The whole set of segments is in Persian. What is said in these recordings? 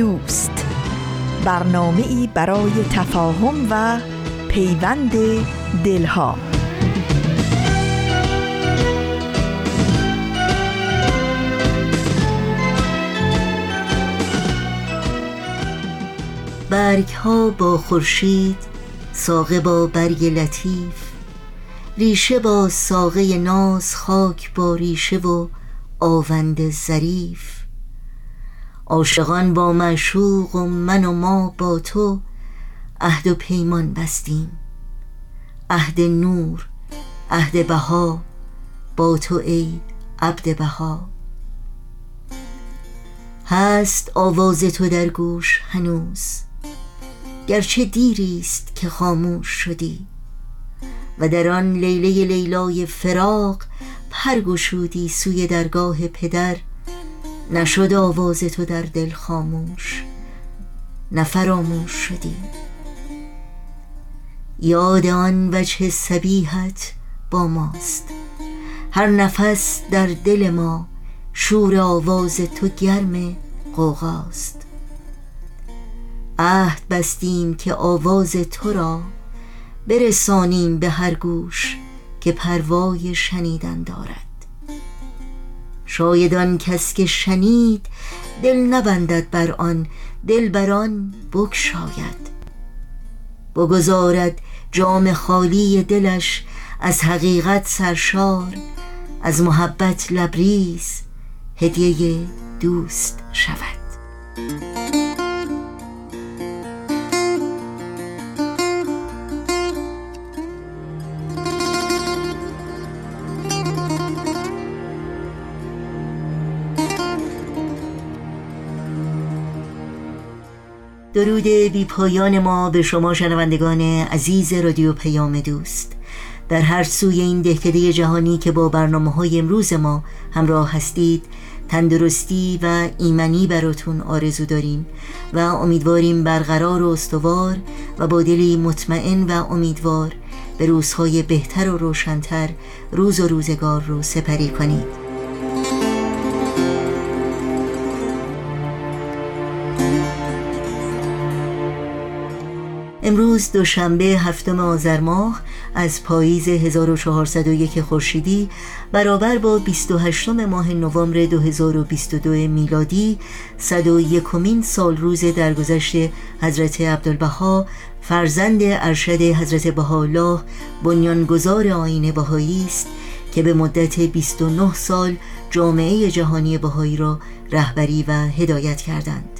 دوست. برنامه ای برای تفاهم و پیوند دلها. برگ ها با خورشید ساقه با برگ لطیف ریشه با ساقه ناز خاک با ریشه و آوند ظریف. عاشقان با معشوق و من و ما با تو عهد و پیمان بستیم. عهد نور عهد بها با تو ای عبد بها. هست آواز تو در گوش هنوز گرچه دیری است که خاموش شدی. و در آن لیله لیلای فراق پرگشودی سوی درگاه پدر نشد آواز تو در دل خاموش نفراموش شدی. یاد آن وجه سبیحت با ماست. هر نفس در دل ما شور آواز تو گرم قوغاست عهد بستیم که آواز تو را برسانیم به هر گوش که پروای شنیدن دارد. شاید آن کس که شنید دل نبندد بر آن دل بر آن بگشاید. بگذارد جام خالی دلش از حقیقت سرشار از محبت لبریز هدیه دوست شود. درود بی پایان ما به شما شنوندگان عزیز رادیو پیام دوست. در هر سوی این دهکده جهانی که با برنامه های امروز ما همراه هستید تندرستی و ایمنی براتون آرزو داریم و امیدواریم برقرار و استوار و با دلی مطمئن و امیدوار به روزهای بهتر و روشنتر روز و روزگار رو سپری کنید. امروز دوشنبه هفتم آذر ماه از پاییز 1401 خورشیدی برابر با 28 ماه نوامبر 2022 میلادی 101 سال روز درگذشت حضرت عبدالبها فرزند ارشد حضرت بهاءالله بنیانگذار آین بهایی است که به مدت 29 سال جامعه جهانی بهایی را رهبری و هدایت کردند.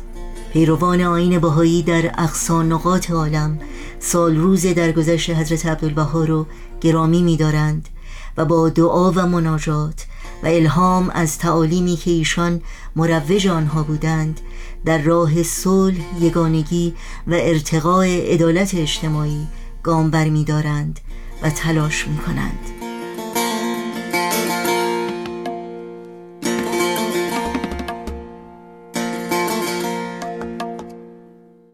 پیروان آین بهایی در اقصا نقاط عالم سال روز درگذشت حضرت عبدالبها رو گرامی می‌دارند و با دعا و مناجات و الهام از تعالیمی که ایشان مروج آنها بودند در راه صلح یگانگی و ارتقاء عدالت اجتماعی گام برمیدارند و تلاش می‌کنند.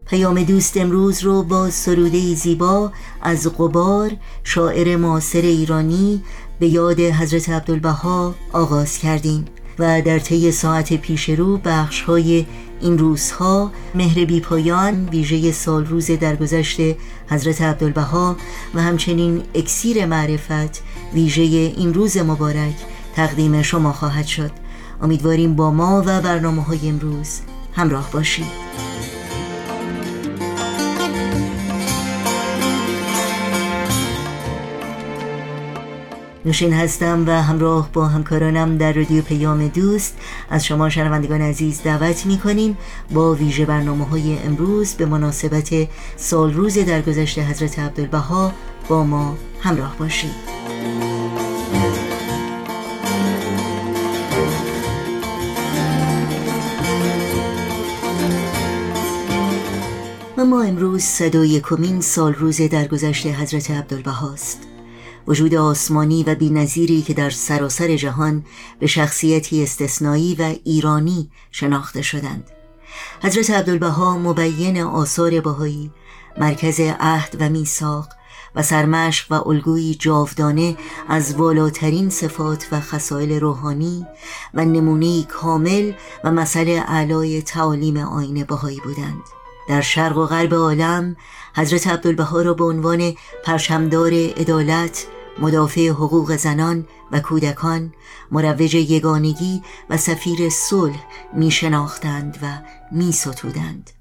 پیام دوست امروز رو با سروده زیبا از قبار شاعر معاصر ایرانی به یاد حضرت عبدالبها آغاز کردیم و در طی ساعت پیش رو بخش های این روزها مهر بی پایان ویژه سال روز درگذشت حضرت عبدالبها و همچنین اکسیر معرفت ویژه این روز مبارک تقدیم شما خواهد شد. امیدواریم با ما و برنامه های امروز همراه باشید. نوشین هستم و همراه با همکارانم در رادیو پیام دوست. از شما شنوندگان عزیز دعوت می کنیم با ویژه برنامه های امروز به مناسبت سال سالروز درگذشته حضرت عبدالبها با ما همراه باشید. ما امروز صدای کمین سالروز درگذشته حضرت عبدالبها است. وجود آسمانی و بینظیری که در سراسر جهان به شخصیتی استثنایی و ایرانی شناخته شدند. حضرت عبدالبها مبین آثار بهایی مرکز عهد و میثاق و سرمشق و الگویی جاودانه از والاترین صفات و خصایل روحانی و نمونه کامل و مسئله اعلای تعالیم آین بهایی بودند. در شرق و غرب عالم حضرت عبدالبها را به عنوان پرچمدار عدالت مدافع حقوق زنان و کودکان مروج یگانگی و سفیر صلح می شناختند و می ستودند.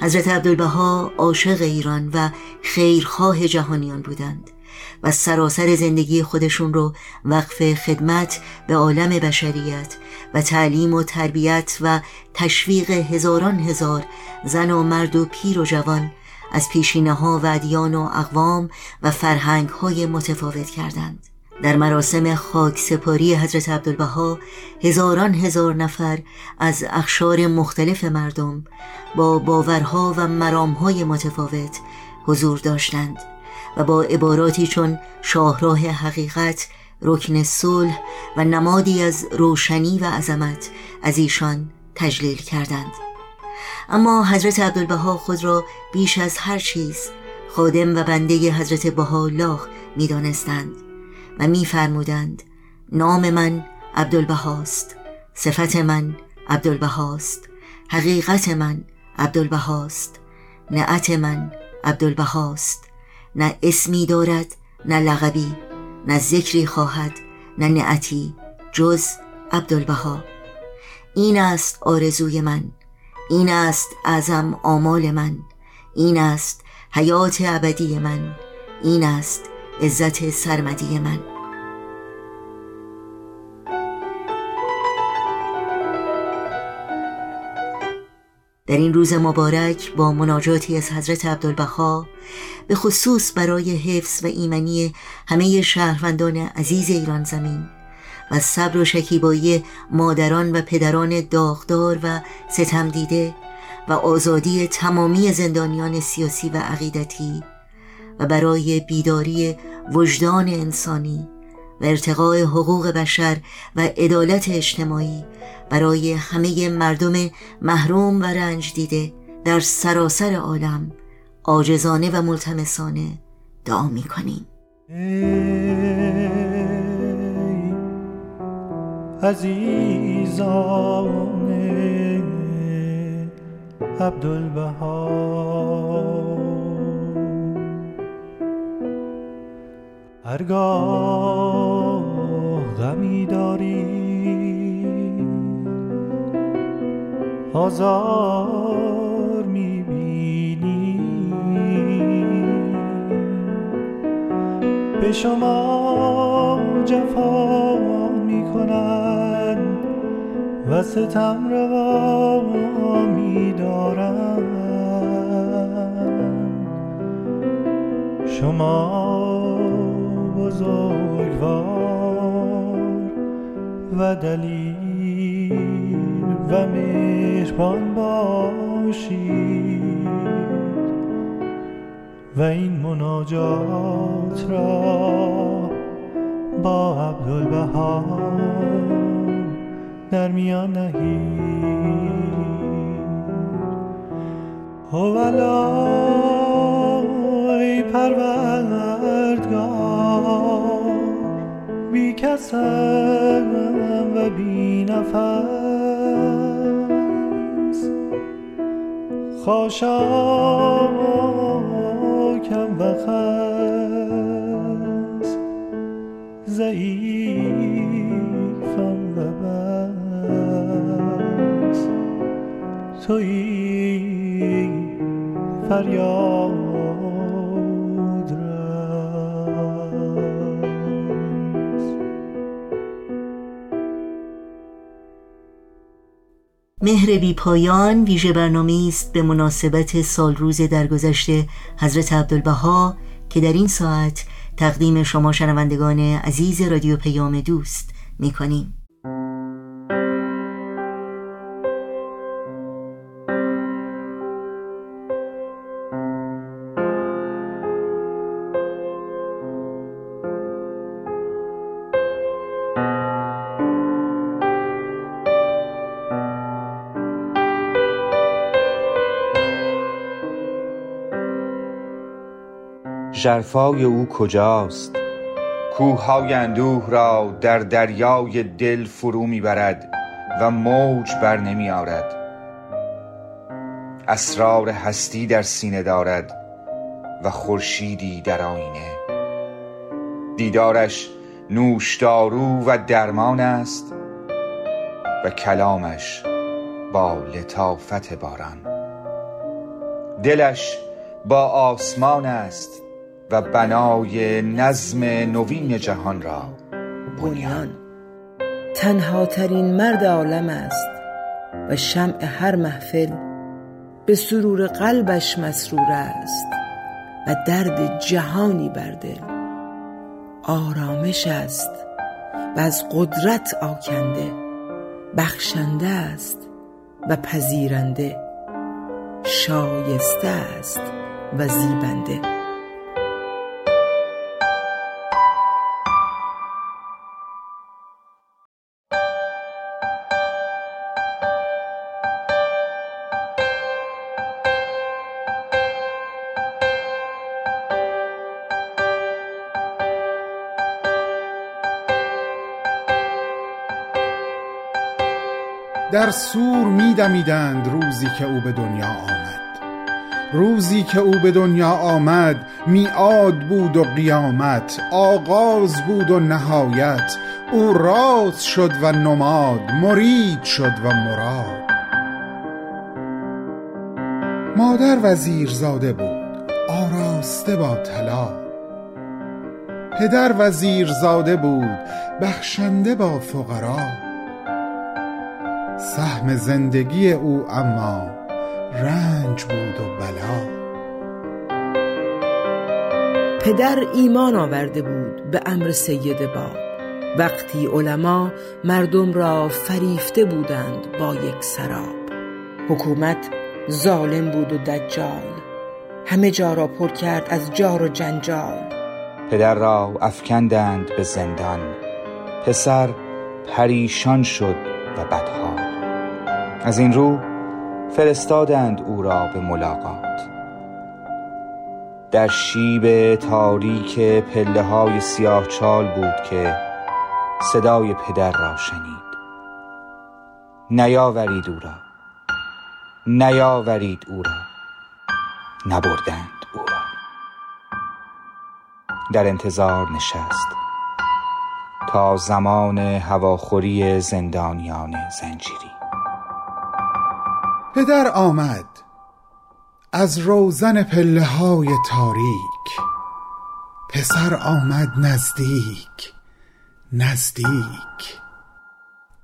حضرت عبدالبها عاشق ایران و خیرخواه جهانیان بودند و سراسر زندگی خودشون رو وقف خدمت به عالم بشریت و تعلیم و تربیت و تشویق هزاران هزار زن و مرد و پیر و جوان از پیشینه ها و ادیان و اقوام و فرهنگ های متفاوت کردند. در مراسم خاک سپاری حضرت عبدالبها هزاران هزار نفر از اخشار مختلف مردم با باورها و مرامهای متفاوت حضور داشتند و با عباراتی چون شاهراه حقیقت رکن صلح و نمادی از روشنی و عظمت از ایشان تجلیل کردند. اما حضرت عبدالبها خود را بیش از هر چیز خادم و بنده حضرت بهاءالله می‌دانستند و میفرمودند نام من عبدالبهاست صفت من عبدالبهاست حقیقت من عبدالبهاست نعت من عبدالبهاست نه اسمی دارد نه لغبی نه ذکری خواهد نه نعتی جز عبدالبها. این است آرزوی من. این است اعظم آمال من این است حیات ابدی من این است عزت سرمدی من. در این روز مبارک با مناجاتی از حضرت عبدالبها به خصوص برای حفظ و ایمنی همه شهروندان عزیز ایران زمین و صبر و شکیبایی مادران و پدران داغدار و ستم دیده و آزادی تمامی زندانیان سیاسی و عقیدتی و برای بیداری وجدان انسانی و ارتقاء حقوق بشر و عدالت اجتماعی برای همه مردم محروم و رنج دیده در سراسر عالم عاجزانه و ملتمسانه دعا می کنیم عزیزان عبدالبها. هرگاه غمی داری. آزار می‌بینی. به شما جفا می‌کنند و ستم روا میدارند شما بزرگوار و دلیل و مهربان باشید و این مناجات را با عبدالبها در میان نهید هوالای پروردگار بی کسم و بی نفس. خاشاکم و خس. ضعیفم توی فریاد مهر بی پایان ویژه برنامه است به مناسبت سال روز درگذشت حضرت عبدالبها که در این ساعت تقدیم شما شنوندگان عزیز رادیو پیام دوست می ژرفای او کجاست؟ کوههای اندوه را در دریای دل فرو می‌برد و موج بر نمی آرد. اسرار هستی در سینه دارد و خورشیدی در آینه. دیدارش نوشدارو و درمان است و کلامش با لطافت باران. دلش با آسمان است و بنای نظم نوین جهان را. بنیان. تنها ترین مرد عالم است و شمع هر محفل به سرور قلبش مسرور است و درد جهانی بر دل آرامش است و از قدرت آکنده بخشنده است و پذیرنده شایسته است و زیبنده. در سور می دمیدند روزی که او به دنیا آمد. روزی که او به دنیا آمد میعاد بود و قیامت آغاز بود و نهایت. او راز شد و نماد مرید شد و مراد. مادر وزیر زاده بود آراسته با طلا. پدر وزیر زاده بود بخشنده با فقرا. سهم زندگی او اما رنج بود و بلا. پدر ایمان آورده بود به امر سید باب. وقتی علما مردم را فریفته بودند با یک سراب. حکومت ظالم بود و دجال. همه جا را پر کرد از جار و جنجال. پدر را افکندند به زندان. پسر پریشان شد و بدحال. از این رو فرستادند او را به ملاقات. در شیب تاریک پله های سیاه چال بود که صدای پدر را شنید. نیاورید او را. نیاورید او را. نبردند او را. در انتظار نشست. تا زمان هواخوری زندانیان زنجیری. پدر آمد از روزن پله های تاریک. پسر آمد نزدیک نزدیک.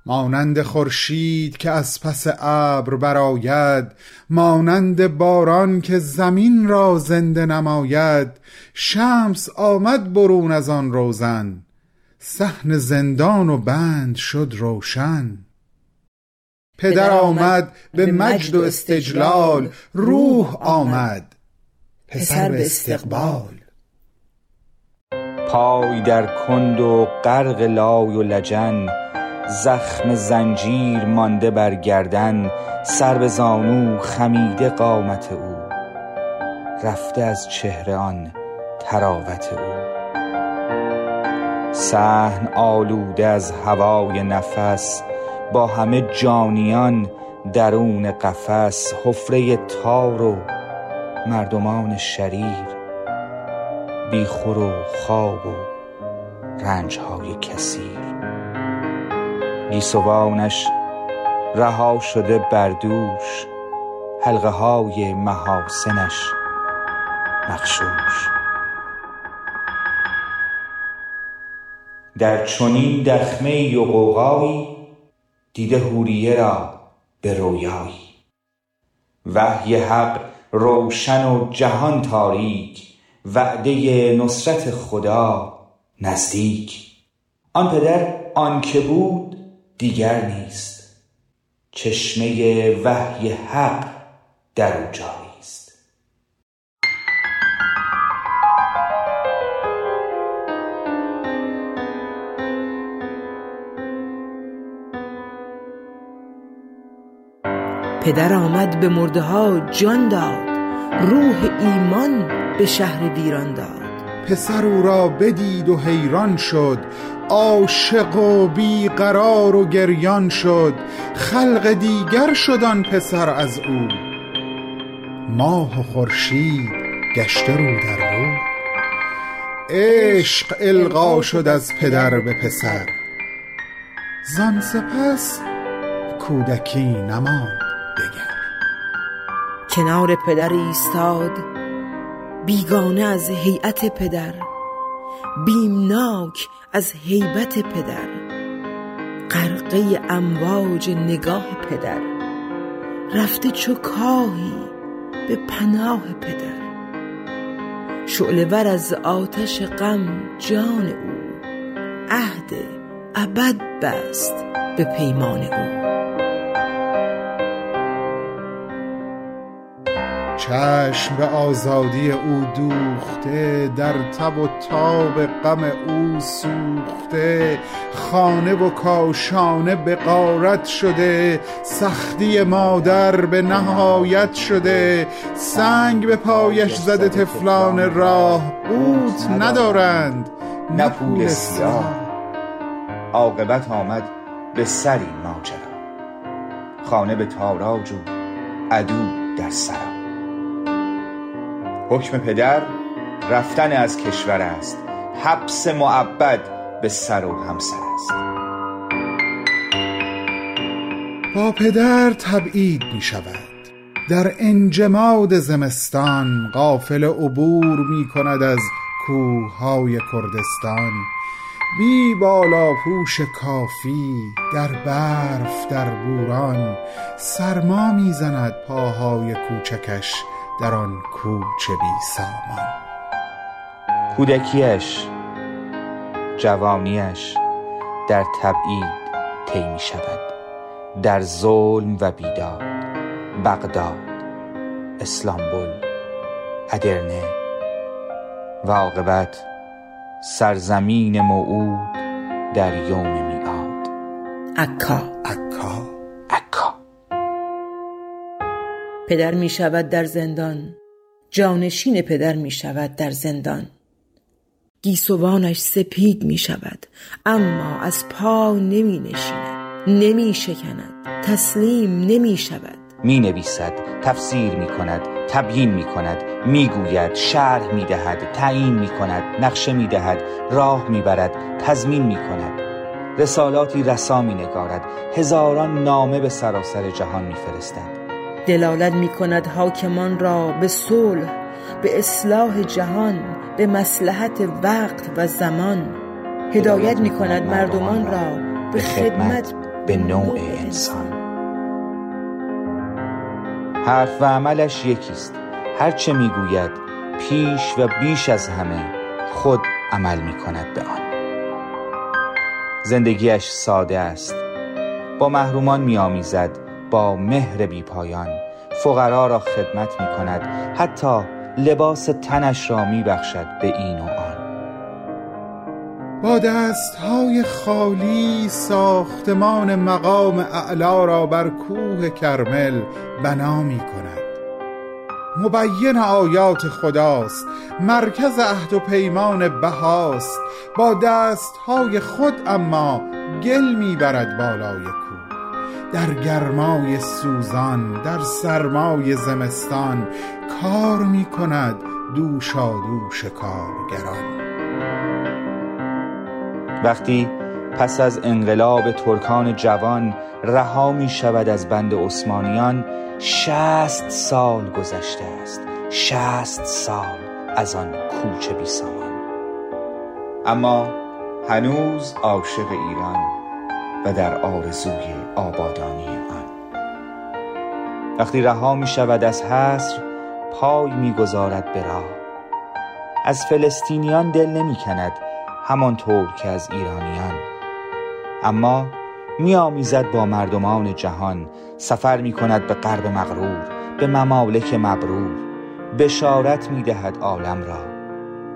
مانند خورشید که از پس ابر برآید مانند باران که زمین را زنده نماید شمس آمد برون از آن روزن. صحن زندان و بند شد روشن. پدر آمد به مجد و استجلال روح آمد. پسر به استقبال. پای در کند و غرق لای و لجن زخم زنجیر مانده بر گردن سر به زانو خمیده قامت او. رفته از چهره آن طراوت او. صحن آلوده از هوای نفس با همه جانیان درون قفس حفره تار و مردمان شریر بیخور و خواب و رنجهای کثیر. گیسوانش رها شده بردوش حلقه های محاسنش مخشوش. در چنین دخمه و قوقایی دیده حوریه را به رویایی. وحی حق روشن و جهان تاریک وعده نصرت خدا نزدیک. آن پدر آن که بود دیگر نیست. چشمه وحی حق در او جایی. پدر آمد به مرده ها جان داد روح ایمان به شهر ویران داد. پسر او را بدید و حیران شد عاشق و بیقرار و گریان شد خلق دیگر شد آن پسر از او. ماه و خورشید گشته رو در رو. عشق القا شد از پدر به پسر. زان سپس کودکی نماند. کنار پدر ایستاد. بیگانه از هیئت پدر بیمناک از هیبت پدر غرقه امواج نگاه پدر رفته چو کاهی به پناه پدر. شعله ور از آتش غم جان او عهد ابد بست به پیمان او. چشم به آزادی او دوخته در تب و تاب غم او سوخته. خانه و کاشانه به غارت شده سختی مادر به نهایت شده. سنگ به پایش زده طفلان راه قوت ندارند. نه پول سیاه. عاقبت آمد به سری ماجرا. خانه به تاراج و عدو در سرا. حکم پدر رفتن از کشور است. حبس معبد به سر و همسر است. با پدر تبعید می شود در انجماد زمستان قافل عبور می کند از کوههای کردستان. بی بالا پوش کافی در برف در بوران سرما می‌زند پاهای کوچکش. در آن کوچه بی سامان. کودکیش جوانیش در تبعید طی می شود. در ظلم و بیداد بغداد اسلامبول ادرنه. و عاقبت سرزمین موعود در یوم میعاد. عکا. عکا. عکا. پدر می شود در زندان. جانشین پدر می شود در زندان. گیسوانش سپید می شود اما از پا نمی نشیند نمی شکند تسلیم نمی شود. می نویسد تفسیر می کند تبیین می کند می گوید شرح می دهد تعیین می کند نقشه می دهد راه می برد تضمین می کند. رسالاتی رسا می نگارد هزاران نامه به سراسر جهان می فرستد. دلالت می کند حاکمان را به صلح به اصلاح جهان به مسلحت وقت و زمان. هدایت می کند مردمان را به خدمت به نوع انسان. حرف و عملش یکیست. هرچه می‌گوید پیش و بیش از همه خود عمل می کند به آن. زندگیش ساده است. با محرومان میآمیزد. با مهر بی پایان. فقرا را خدمت می کند. حتی لباس تنش را می بخشد به این و آن. با دستهای خالی ساختمان مقام اعلا را بر کوه کرمل بنا می کند. مبین آیات خداست. مرکز عهد و پیمان بهاست. با دستهای خود اما گل می‌برد بالای در گرمای سوزان در سرمای زمستان کار می کند دوشادوش کارگران. وقتی پس از انقلاب ترکان جوان رها می شود از بند عثمانیان شست سال گذشته است. شست سال از آن کوچه بی سامان اما هنوز عاشق ایران و در آرزوی آبادانی آن. وقتی رها می شود از حصر پای می گذارد به راه. از فلسطینیان دل نمی کند همانطور که از ایرانیان. اما میآمیزد با مردمان جهان سفر می کند به غرب مغرور به ممالک مبرور. بشارت می دهد عالم را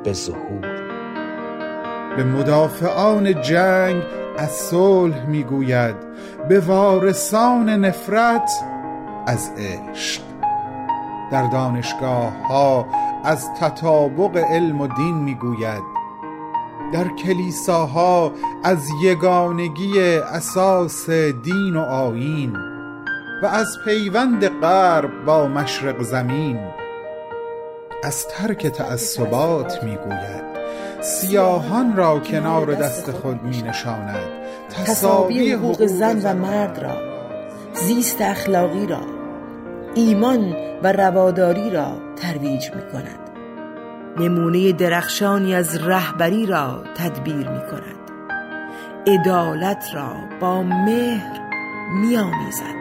به ظهور. به مدافعان جنگ از صلح می‌گوید به وارثان نفرت از عشق. در دانشگاه ها از تطابق علم و دین می‌گوید در کلیساها از یگانگی اساس دین و آیین و از پیوند غرب با مشرق زمین از ترک تعصبات می‌گوید. سیاهان را کنار دست خود می نشاند تصاوی حقوق زن و مرد را. زیست اخلاقی را. ایمان و رواداری را ترویج می کند نمونه درخشانی از رهبری را تدبیر می کند عدالت را با مهر می آمیزد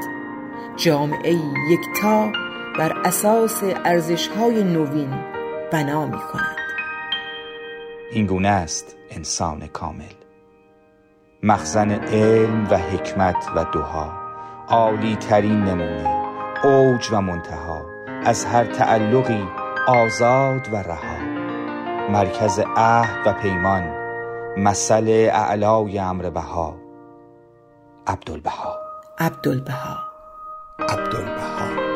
جامعه یکتا بر اساس ارزش‌های نوین بنا می کند این گونه است انسان کامل. مخزن علم و حکمت و دعا عالی ترین نمونه اوج و منتها از هر تعلقی آزاد و رها. مرکز عهد و پیمان مثل اعلای امر بها. عبدالبها. عبدالبها. عبدالبها.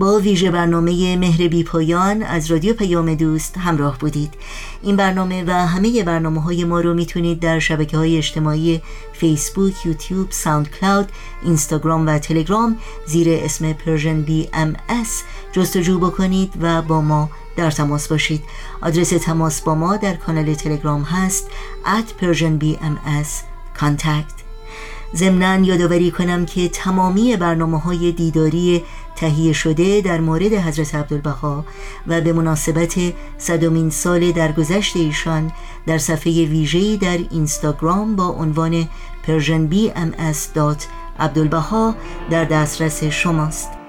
با ویژه برنامه مهر بی پایان از رادیو پیام دوست همراه بودید. این برنامه و همه برنامه های ما رو می‌تونید در شبکه های اجتماعی فیسبوک، یوتیوب، ساوند کلاود، اینستاگرام و تلگرام زیر اسم Persian BMS جستجو بکنید و با ما در تماس باشید. آدرس تماس با ما در کانال تلگرام هست at persianbms contact. ضمنا یادآوری کنم که تمامی برنامه های دیداری تهیه شده در مورد حضرت عبدالبها و به مناسبت صدومین سال درگذشت ایشان در صفحه ویژه‌ای در اینستاگرام با عنوان persianbms.عبدالبها در دسترس شماست.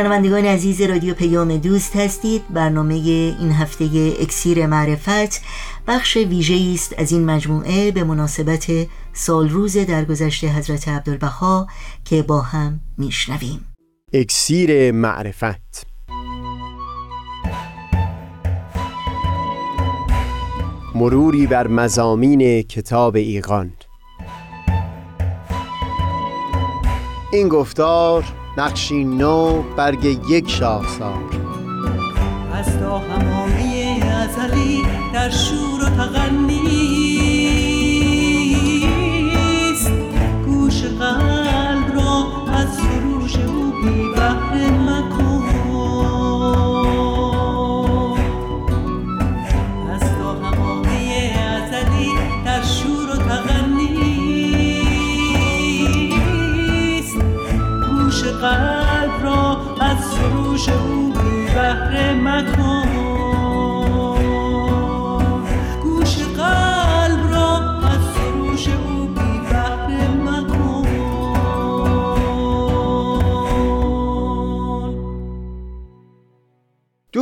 شنوندگان عزیز رادیو پیام دوست هستید. برنامه این هفته اکسیر معرفت بخش ویژه است از این مجموعه به مناسبت سالروز درگذشت حضرت عبدالبها که با هم میشنویم. اکسیر معرفت. مروری بر مزامین کتاب ایقان این گفتار نقشی نو برگ یک شاخسار از تا همامه ازلی در شور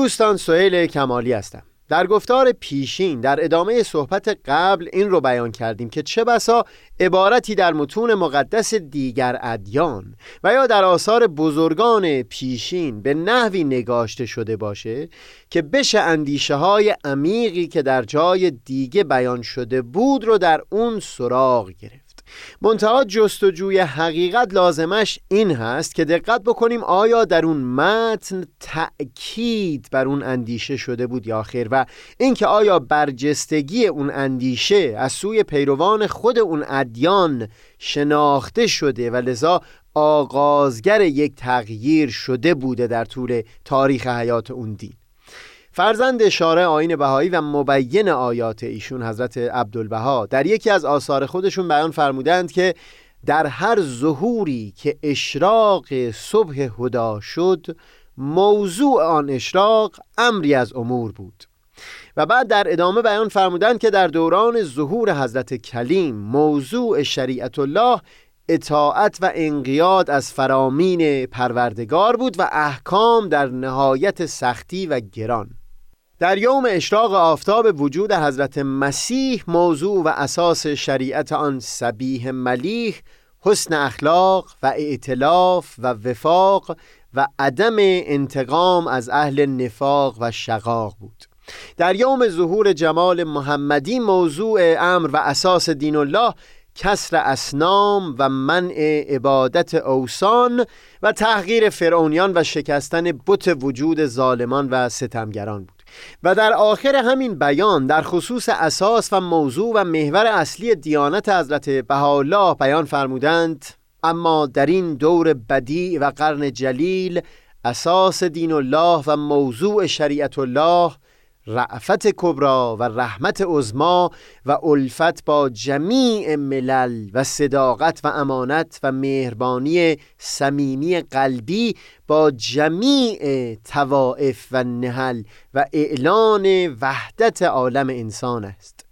دوستان سهیل کمالی هستم. در گفتار پیشین در ادامه صحبت قبل این رو بیان کردیم که چه بسا عبارتی در متون مقدس دیگر ادیان و یا در آثار بزرگان پیشین به نحوی نگاشته شده باشه که بشه اندیشه های عمیقی که در جای دیگه بیان شده بود رو در اون سراغ گرفت. منتها جستجوی حقیقت لازمش این هست که دقت بکنیم آیا در اون متن تأکید بر اون اندیشه شده بود یا خیر و اینکه آیا برجستگی اون اندیشه از سوی پیروان خود اون ادیان شناخته شده و لذا آغازگر یک تغییر شده بوده در طول تاریخ حیات اون دین. فرزند شارع آین بهایی و مبین آیات ایشون حضرت عبدالبها در یکی از آثار خودشون بیان فرمودند که در هر ظهوری که اشراق صبح هدا شد موضوع آن اشراق امری از امور بود. و بعد در ادامه بیان فرمودند که در دوران ظهور حضرت کلیم موضوع شریعت الله اطاعت و انقیاد از فرامین پروردگار بود و احکام در نهایت سختی و گران. در یوم اشراق آفتاب وجود حضرت مسیح موضوع و اساس شریعت آن سبیه ملیح حسن اخلاق و ائتلاف و وفاق و عدم انتقام از اهل نفاق و شقاق بود. در یوم ظهور جمال محمدی موضوع امر و اساس دین الله کسر اسنام و منع عبادت اوسان و تحقیر فرعونیان و شکستن بت وجود ظالمان و ستمگران بود. و در آخر همین بیان در خصوص اساس و موضوع و محور اصلی دیانت حضرت بهاءالله بیان فرمودند اما در این دور بدی و قرن جلیل اساس دین الله و موضوع شریعت الله رعفت کبرا و رحمت عظما و الفت با جمیع ملل و صداقت و امانت و مهربانی صمیمی قلبی با جمیع توائف و نهل و اعلان وحدت عالم انسان است.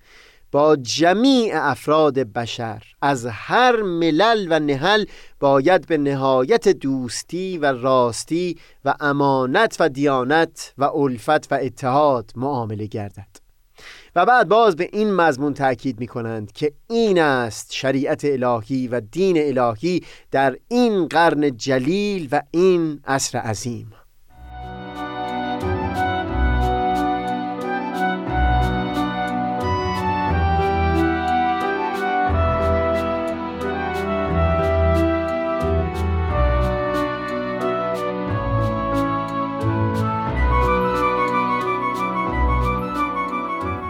با جمیع افراد بشر. از هر ملل و نهل باید به نهایت دوستی و راستی و امانت و دیانت و الفت و اتحاد معامله گردد. و بعد باز به این مضمون تاکید می کنند که این است شریعت الهی و دین الهی در این قرن جلیل و این عصر عظیم.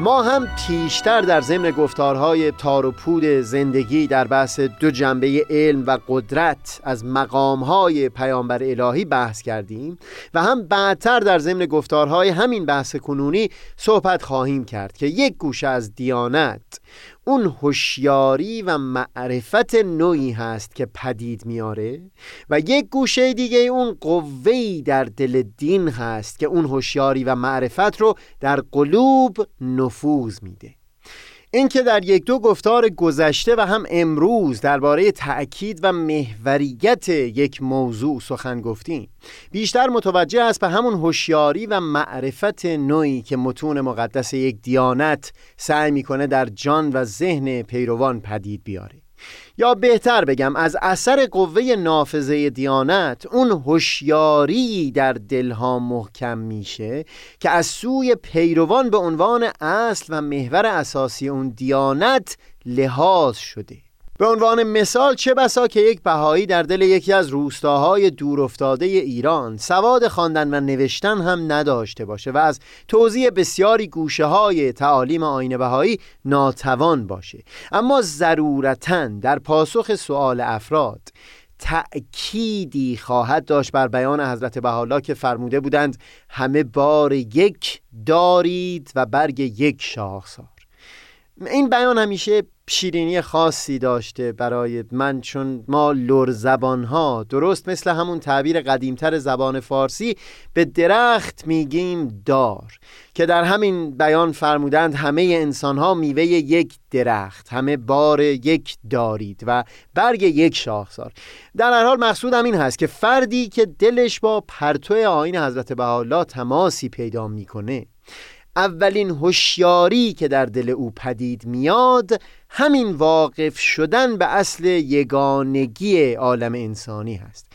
ما هم پیشتر در ضمن گفتارهای تار و پود زندگی در بحث دو جنبه علم و قدرت از مقامهای پیامبر الهی بحث کردیم و هم بعدتر در ضمن گفتارهای همین بحث کنونی صحبت خواهیم کرد که یک گوشه از دیانت اون هوشیاری و معرفت نوعی هست که پدید میاره و یک گوشه دیگه اون قوهی در دل دین هست که اون هوشیاری و معرفت رو در قلوب نفوذ میده. اینکه در یک دو گفتار گذشته و هم امروز درباره تأکید و محوریت یک موضوع سخن گفتیم. بیشتر متوجه است به همون هوشیاری و معرفت نوعی که متون مقدس یک دیانت سعی می‌کنه در جان و ذهن پیروان پدید بیاره. یا بهتر بگم از اثر قوه نافذه دیانت اون هوشیاری در دلها محکم میشه که از سوی پیروان به عنوان اصل و محور اساسی اون دیانت لحاظ شده. به عنوان مثال چه بسا که یک بهایی در دل یکی از روستاهای دورافتاده ایران سواد خواندن و نوشتن هم نداشته باشه و از توضیح بسیاری گوشه های تعالیم آین بهایی ناتوان باشه. اما ضرورتا در پاسخ سؤال افراد تأکیدی خواهد داشت بر بیان حضرت بحالا که فرموده بودند همه بار یک دارید و برگ یک شاخسار. این بیان همیشه شیرینی خاصی داشته برای من چون ما لور زبان ها درست مثل همون تعبیر قدیمتر زبان فارسی به درخت میگیم دار که در همین بیان فرمودند همه انسان ها میوه یک درخت همه بار یک دارید و برگ یک شاخسار. در هر حال مقصودم این هست که فردی که دلش با پرتو آین حضرت بهاءالله تماسی پیدا می‌کنه اولین هوشیاری که در دل او پدید میاد همین واقف شدن به اصل یگانگی عالم انسانی هست.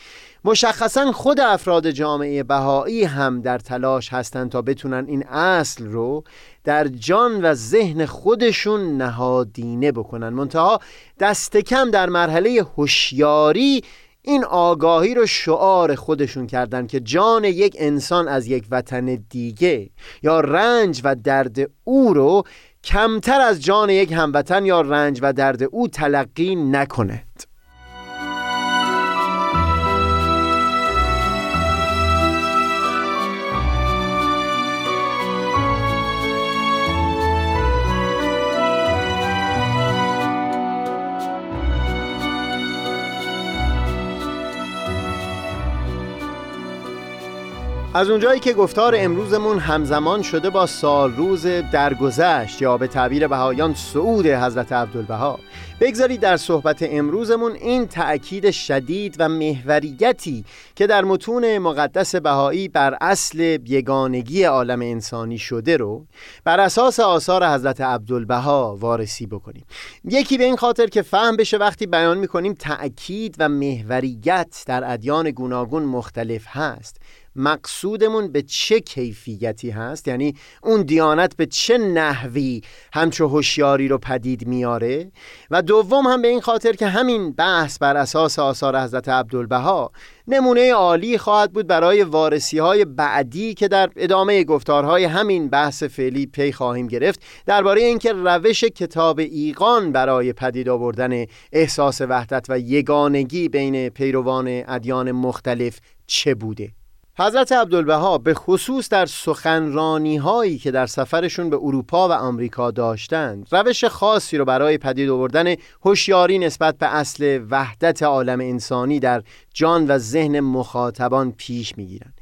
مشخصا خود افراد جامعه بهایی هم در تلاش هستند تا بتونن این اصل رو در جان و ذهن خودشون نهادینه بکنن. منتها دست کم در مرحله هوشیاری این آگاهی رو شعار خودشون کردن که جان یک انسان از یک وطن دیگه یا رنج و درد او رو کمتر از جان یک هموطن یا رنج و درد او تلقی نکند از اونجایی که گفتار امروزمون همزمان شده با سال روز درگذشت یا به تعبیر بهایان صعود حضرت عبدالبها. بگذارید در صحبت امروزمون این تأکید شدید و محوریتی که در متون مقدس بهایی بر اصل یگانگی عالم انسانی شده رو بر اساس آثار حضرت عبدالبها وارسی بکنیم. یکی به این خاطر که فهم بشه وقتی بیان می‌کنیم تأکید و محوریت در ادیان گوناگون مختلف هست. مقصودمون به چه کیفیتی هست؟ یعنی اون دیانت به چه نحوی همچو هوشیاری رو پدید میاره؟ و دوم هم به این خاطر که همین بحث بر اساس آثار حضرت عبدالبها نمونه عالی خواهد بود برای وارسی های بعدی که در ادامه گفتارهای همین بحث فعلی پی خواهیم گرفت درباره اینکه روش کتاب ایقان برای پدید آوردن احساس وحدت و یگانگی بین پیروان ادیان مختلف چه بوده. حضرت عبدالبها به خصوص در سخنرانی هایی که در سفرشون به اروپا و آمریکا داشتند روش خاصی رو برای پدید آوردن هوشیاری نسبت به اصل وحدت عالم انسانی در جان و ذهن مخاطبان پیش می‌گیرند.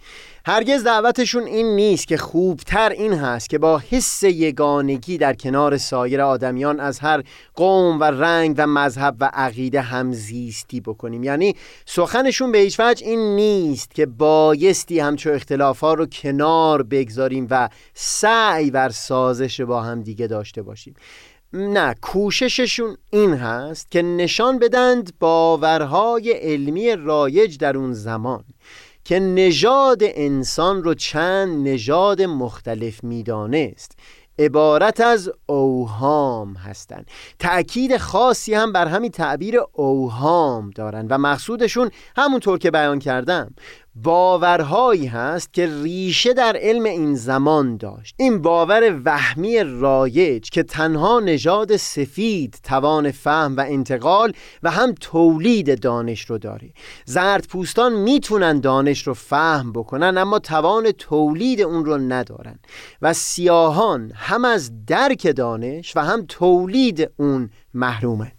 هرگز دعوتشون این نیست که خوبتر این هست که با حس یگانگی در کنار سایر آدمیان از هر قوم و رنگ و مذهب و عقیده همزیستی بکنیم. یعنی سخنشون به هیچ وجه این نیست که بایستی همچو اختلافات رو کنار بگذاریم و سعی بر سازش با هم دیگه داشته باشیم. نه کوشششون این هست که نشان بدند باورهای علمی رایج در اون زمان. که نژاد انسان رو چند نژاد مختلف می‌دانست. عبارت از اوهام هستند. تأکید خاصی هم بر همین تعبیر اوهام دارن و مقصودشون همونطور که بیان کردم. باورهایی هست که ریشه در علم این زمان داشت. این باور وهمی رایج که تنها نژاد سفید توان فهم و انتقال و هم تولید دانش رو داره. زرد پوستان می‌تونن دانش رو فهم بکنن اما توان تولید اون رو ندارن. و سیاهان هم از درک دانش و هم تولید اون محرومن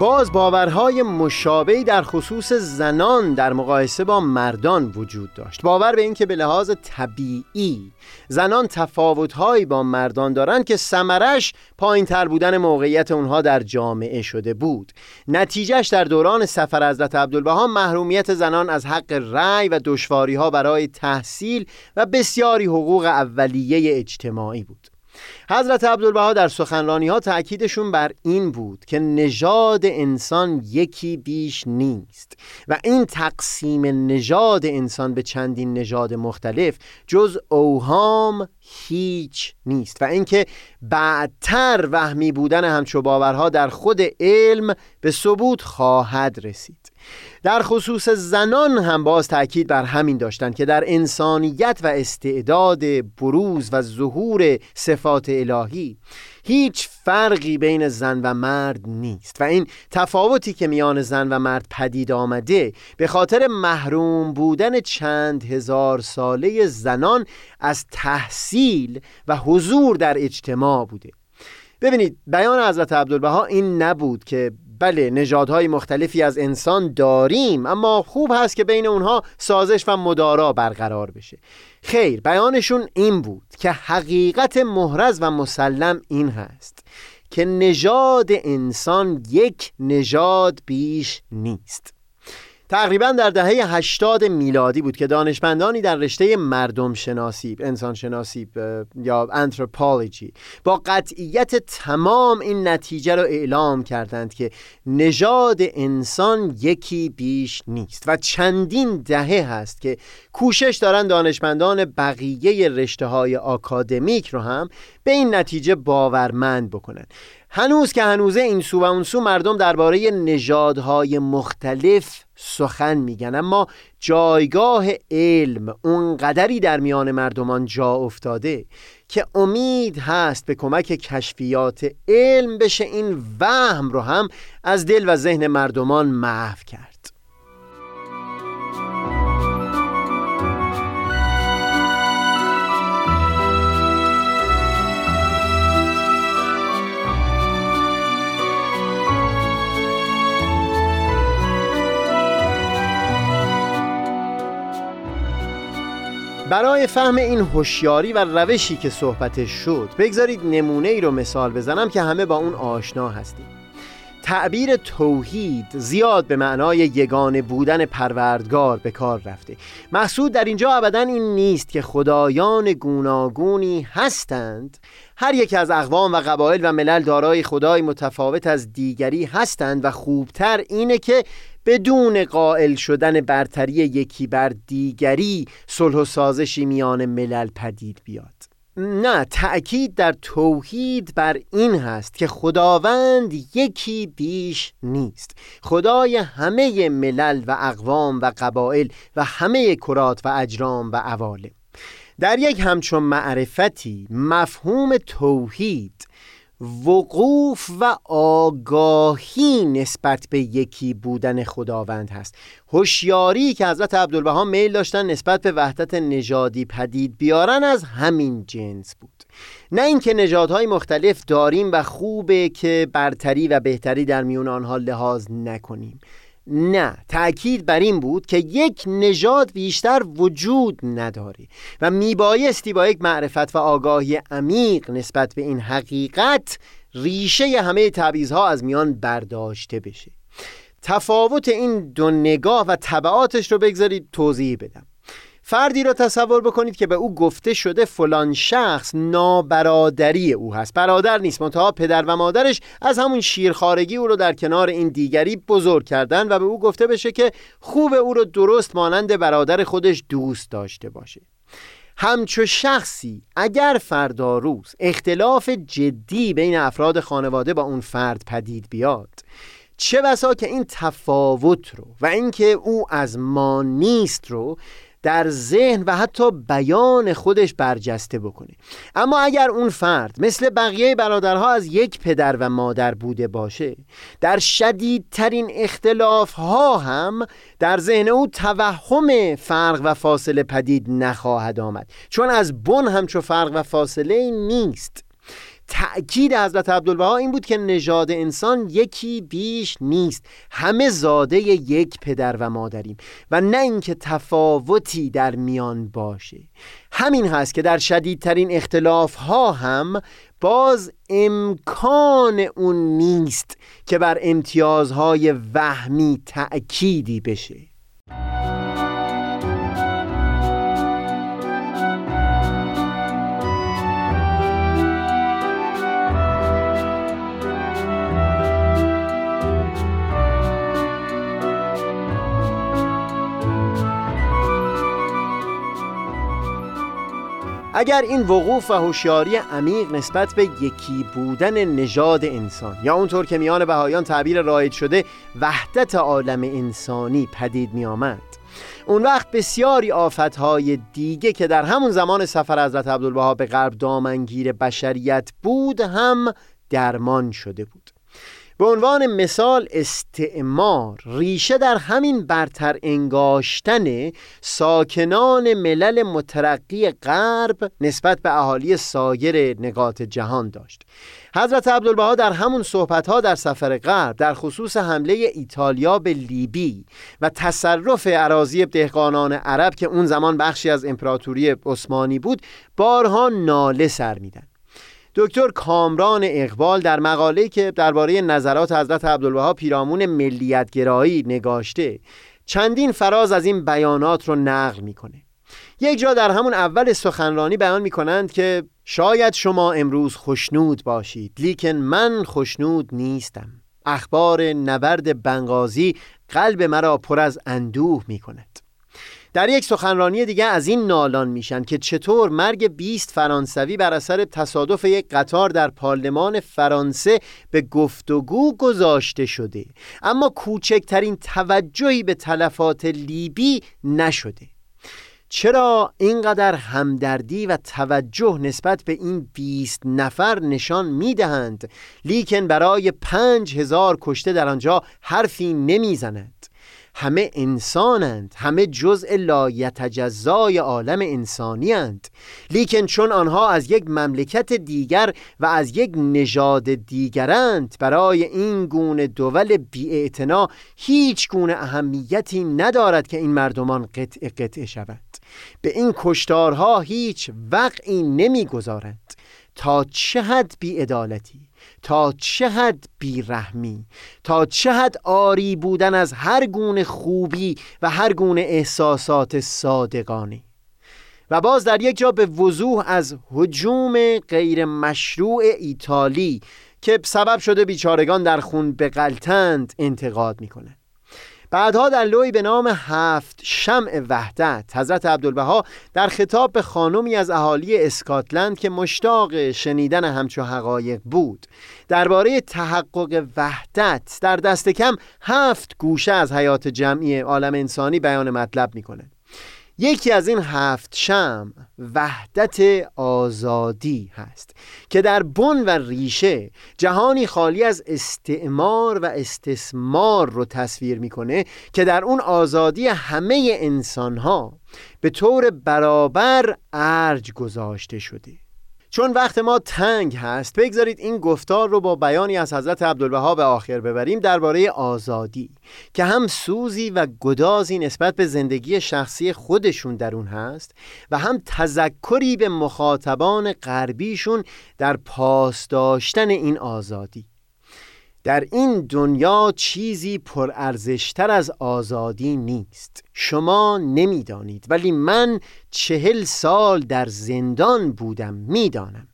باز باورهای مشابهی در خصوص زنان در مقایسه با مردان وجود داشت. باور به اینکه به لحاظ طبیعی زنان تفاوتهایی با مردان دارند که سمرش پایین تر بودن موقعیت اونها در جامعه شده بود. نتیجهش در دوران سفر حضرت عبدالبها محرومیت زنان از حق رأی و دشواری ها برای تحصیل و بسیاری حقوق اولیه اجتماعی بود. حضرت عبدالبها در سخنرانی ها تأکیدشون بر این بود که نژاد انسان یکی بیش نیست و این تقسیم نژاد انسان به چندین نژاد مختلف جز اوهام هیچ نیست و اینکه بعدتر وهمی بودن همچو باورها در خود علم به ثبوت خواهد رسید. در خصوص زنان هم باز تاکید بر همین داشتند که در انسانیت و استعداد بروز و ظهور صفات الهی هیچ فرقی بین زن و مرد نیست و این تفاوتی که میان زن و مرد پدید آمده به خاطر محروم بودن چند هزار ساله زنان از تحصیل و حضور در اجتماع بوده. ببینید بیان حضرت عبدالبها این نبود که بله نژادهای مختلفی از انسان داریم اما خوب هست که بین اونها سازش و مدارا برقرار بشه. خیر بیانشون این بود که حقیقت محرز و مسلم این هست که نژاد انسان یک نژاد بیش نیست. تقریبا در دهه 80 میلادی بود که دانشمندانی در رشته مردم شناسی انسان شناسی یا انتروپولوژی با قطعیت تمام این نتیجه را اعلام کردند که نژاد انسان یکی بیش نیست و چندین دهه هست که کوشش دارن دانشمندان بقیه رشته های آکادمیک رو هم به این نتیجه باورمند بکنن. هنوز که هنوزه این سو و اون سو مردم درباره نژادهای مختلف سخن میگن اما جایگاه علم اونقدری در میان مردمان جا افتاده که امید هست به کمک کشفیات علم بشه این وهم رو هم از دل و ذهن مردمان محو کرد. برای فهم این هوشیاری و روشی که صحبتش شد بگذارید نمونه ای رو مثال بزنم که همه با اون آشنا هستیم. تعبیر توحید زیاد به معنای یگانه بودن پروردگار به کار رفته. محسود در اینجا ابدا این نیست که خدایان گوناگونی هستند. هر یک از اقوام و قبایل و ملل دارای خدای متفاوت از دیگری هستند و خوبتر اینه که بدون قائل شدن برتری یکی بر دیگری صلح و سازشی میان ملل پدید بیاد. نه تأکید در توحید بر این هست که خداوند یکی بیش نیست. خدای همه ملل و اقوام و قبایل و همه کرات و اجرام و عوالم. در یک همچون معرفتی مفهوم توحید وقوف و آگاهی نسبت به یکی بودن خداوند هست. هوشیاری که حضرت عبدالبها میل داشتن نسبت به وحدت نژادی پدید بیارن از همین جنس بود. نه اینکه نژادهای مختلف داریم و خوبه که برتری و بهتری در میون آنها لحاظ نکنیم. نه تأکید بر این بود که یک نژاد بیشتر وجود نداره و میبایستی با یک معرفت و آگاهی عمیق نسبت به این حقیقت ریشه همه تعویزها از میان برداشته بشه. تفاوت این دو نگاه و طبعاتش رو بگذارید توضیح بدم. فردی را تصور بکنید که به او گفته شده فلان شخص نابرادری او هست. برادر نیست منتها پدر و مادرش از همون شیرخارگی او رو در کنار این دیگری بزرگ کردن و به او گفته بشه که خوب او رو درست مانند برادر خودش دوست داشته باشه. همچو شخصی اگر فردا روز اختلاف جدی بین افراد خانواده با اون فرد پدید بیاد چه بسا که این تفاوت رو و اینکه او از ما نیست رو در ذهن و حتی بیان خودش برجسته بکنه. اما اگر اون فرد مثل بقیه برادرها از یک پدر و مادر بوده باشه در شدیدترین اختلاف ها هم در ذهن او توهم فرق و فاصله پدید نخواهد آمد. چون از بن همچو فرق و فاصله نیست. تأکید حضرت عبدالبها این بود که نژاد انسان یکی بیش نیست. همه زاده یک پدر و مادریم و نه اینکه تفاوتی در میان باشه. همین هست که در شدیدترین اختلاف ها هم باز امکان اون نیست که بر امتیازهای وهمی تأکیدی بشه. اگر این وقوف و هوشیاری عمیق نسبت به یکی بودن نژاد انسان یا اونطور که میان بهایان تعبیر رایج شده وحدت عالم انسانی پدید می آمد اون وقت بسیاری آفتهای دیگه که در همون زمان سفر حضرت عبدالبها به غرب دامنگیر بشریت بود هم درمان شده بود. به عنوان مثال استعمار ریشه در همین برتر انگاشتن ساکنان ملل مترقی غرب نسبت به اهالی سایر نقاط جهان داشت. حضرت عبدالبها در همون صحبتها در سفر غرب در خصوص حمله ایتالیا به لیبی و تصرف عراضی دهقانان عرب که اون زمان بخشی از امپراتوری عثمانی بود بارها ناله سر میدن دکتر کامران اقبال در مقاله‌ای که درباره نظرات حضرت عبدالبها پیرامون ملیتگرایی نگاشته چندین فراز از این بیانات رو نقل می‌کنه. یک جا در همون اول سخنرانی بیان می‌کنند که شاید شما امروز خوشنود باشید لیکن من خوشنود نیستم. اخبار نبرد بنغازی قلب مرا پر از اندوه می‌کند. در یک سخنرانی دیگه از این نالان میشن که چطور مرگ 20 فرانسوی بر اثر تصادف یک قطار در پارلمان فرانسه به گفتگو گذاشته شده. اما کوچکترین توجهی به تلفات لیبی نشده. چرا اینقدر همدردی و توجه نسبت به این 20 نفر نشان می‌دهند؟ لیکن برای پنج هزار کشته در آنجا حرفی نمی‌زنند همه انسانند همه جزء لایتجزای عالم انسانی هند لیکن چون آنها از یک مملکت دیگر و از یک نژاد دیگرند برای این گونه دول بیاعتنا هیچ گونه اهمیتی ندارد که این مردمان قطع قطع شود به این کشتارها هیچ وقعی نمی‌گذارند. تا چه حد بیعدالتی؟ تا چه حد بیرحمی تا چه حد آری بودن از هر گونه خوبی و هر گونه احساسات صادقانه و باز در یک جا به وضوح از حجوم غیر مشروع ایتالی که سبب شده بیچارگان در خون بغلتند انتقاد می‌کنه بعدها در لوی به نام هفت شمع وحدت حضرت عبدالبها در خطاب به خانمی از اهالی اسکاتلند که مشتاق شنیدن همچو حقایق بود. درباره تحقق وحدت در دست کم هفت گوشه از حیات جمعی عالم انسانی بیان مطلب می‌کنه یکی از این هفت شم وحدت آزادی هست که در بن و ریشه جهانی خالی از استعمار و استثمار رو تصویر می‌کنه که در اون آزادی همه انسان ها به طور برابر ارج گذاشته شده. چون وقت ما تنگ هست بگذارید این گفتار رو با بیانی از حضرت عبدالبها به آخر ببریم درباره آزادی که هم سوزی و گدازی نسبت به زندگی شخصی خودشون در اون هست و هم تذکری به مخاطبان غربیشون در پاس داشتن این آزادی. در این دنیا چیزی پرارزشتر از آزادی نیست. شما نمی‌دانید ولی من چهل سال در زندان بودم می‌دانم.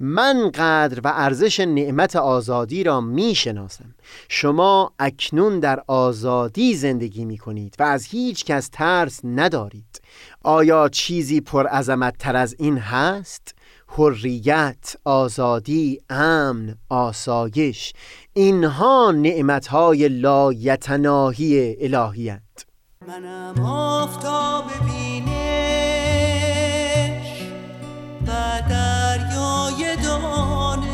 من قدر و ارزش نعمت آزادی را می‌شناسم. شما اکنون در آزادی زندگی می کنید و از هیچ کس ترس ندارید. آیا چیزی پر تر از این هست؟ حریت، آزادی، امن، آسایش. اینها نعمتهای لایتناهی الهیت منم آفتاب بینش و دریای دانش.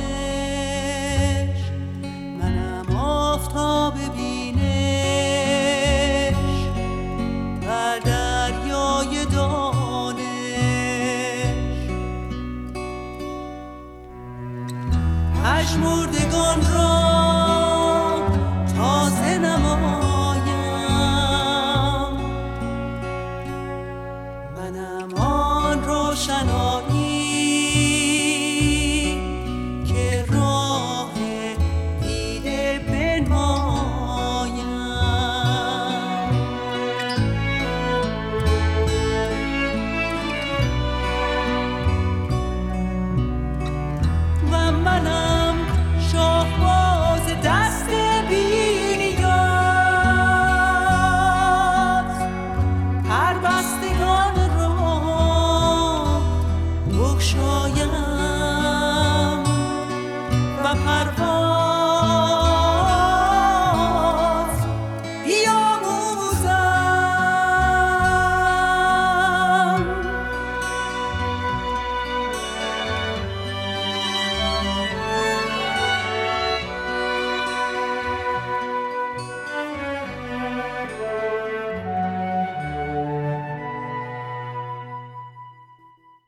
منم آفتاب بینش و دریای دانش. پشمردگان را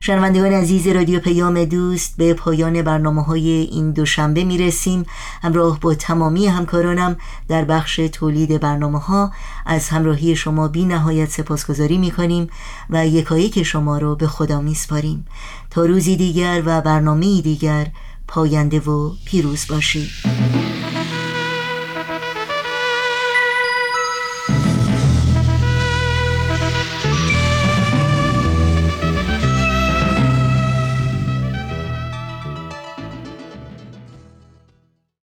شنوندگان عزیز رادیو پیام دوست به پایان برنامه های این دوشنبه می رسیم همراه با تمامی همکارانم در بخش تولید برنامه ها از همراهی شما بی نهایت سپاسگزاری می کنیم و یکایک شما رو به خدا می سپاریم تا روزی دیگر و برنامه دیگر پاینده و پیروز باشید.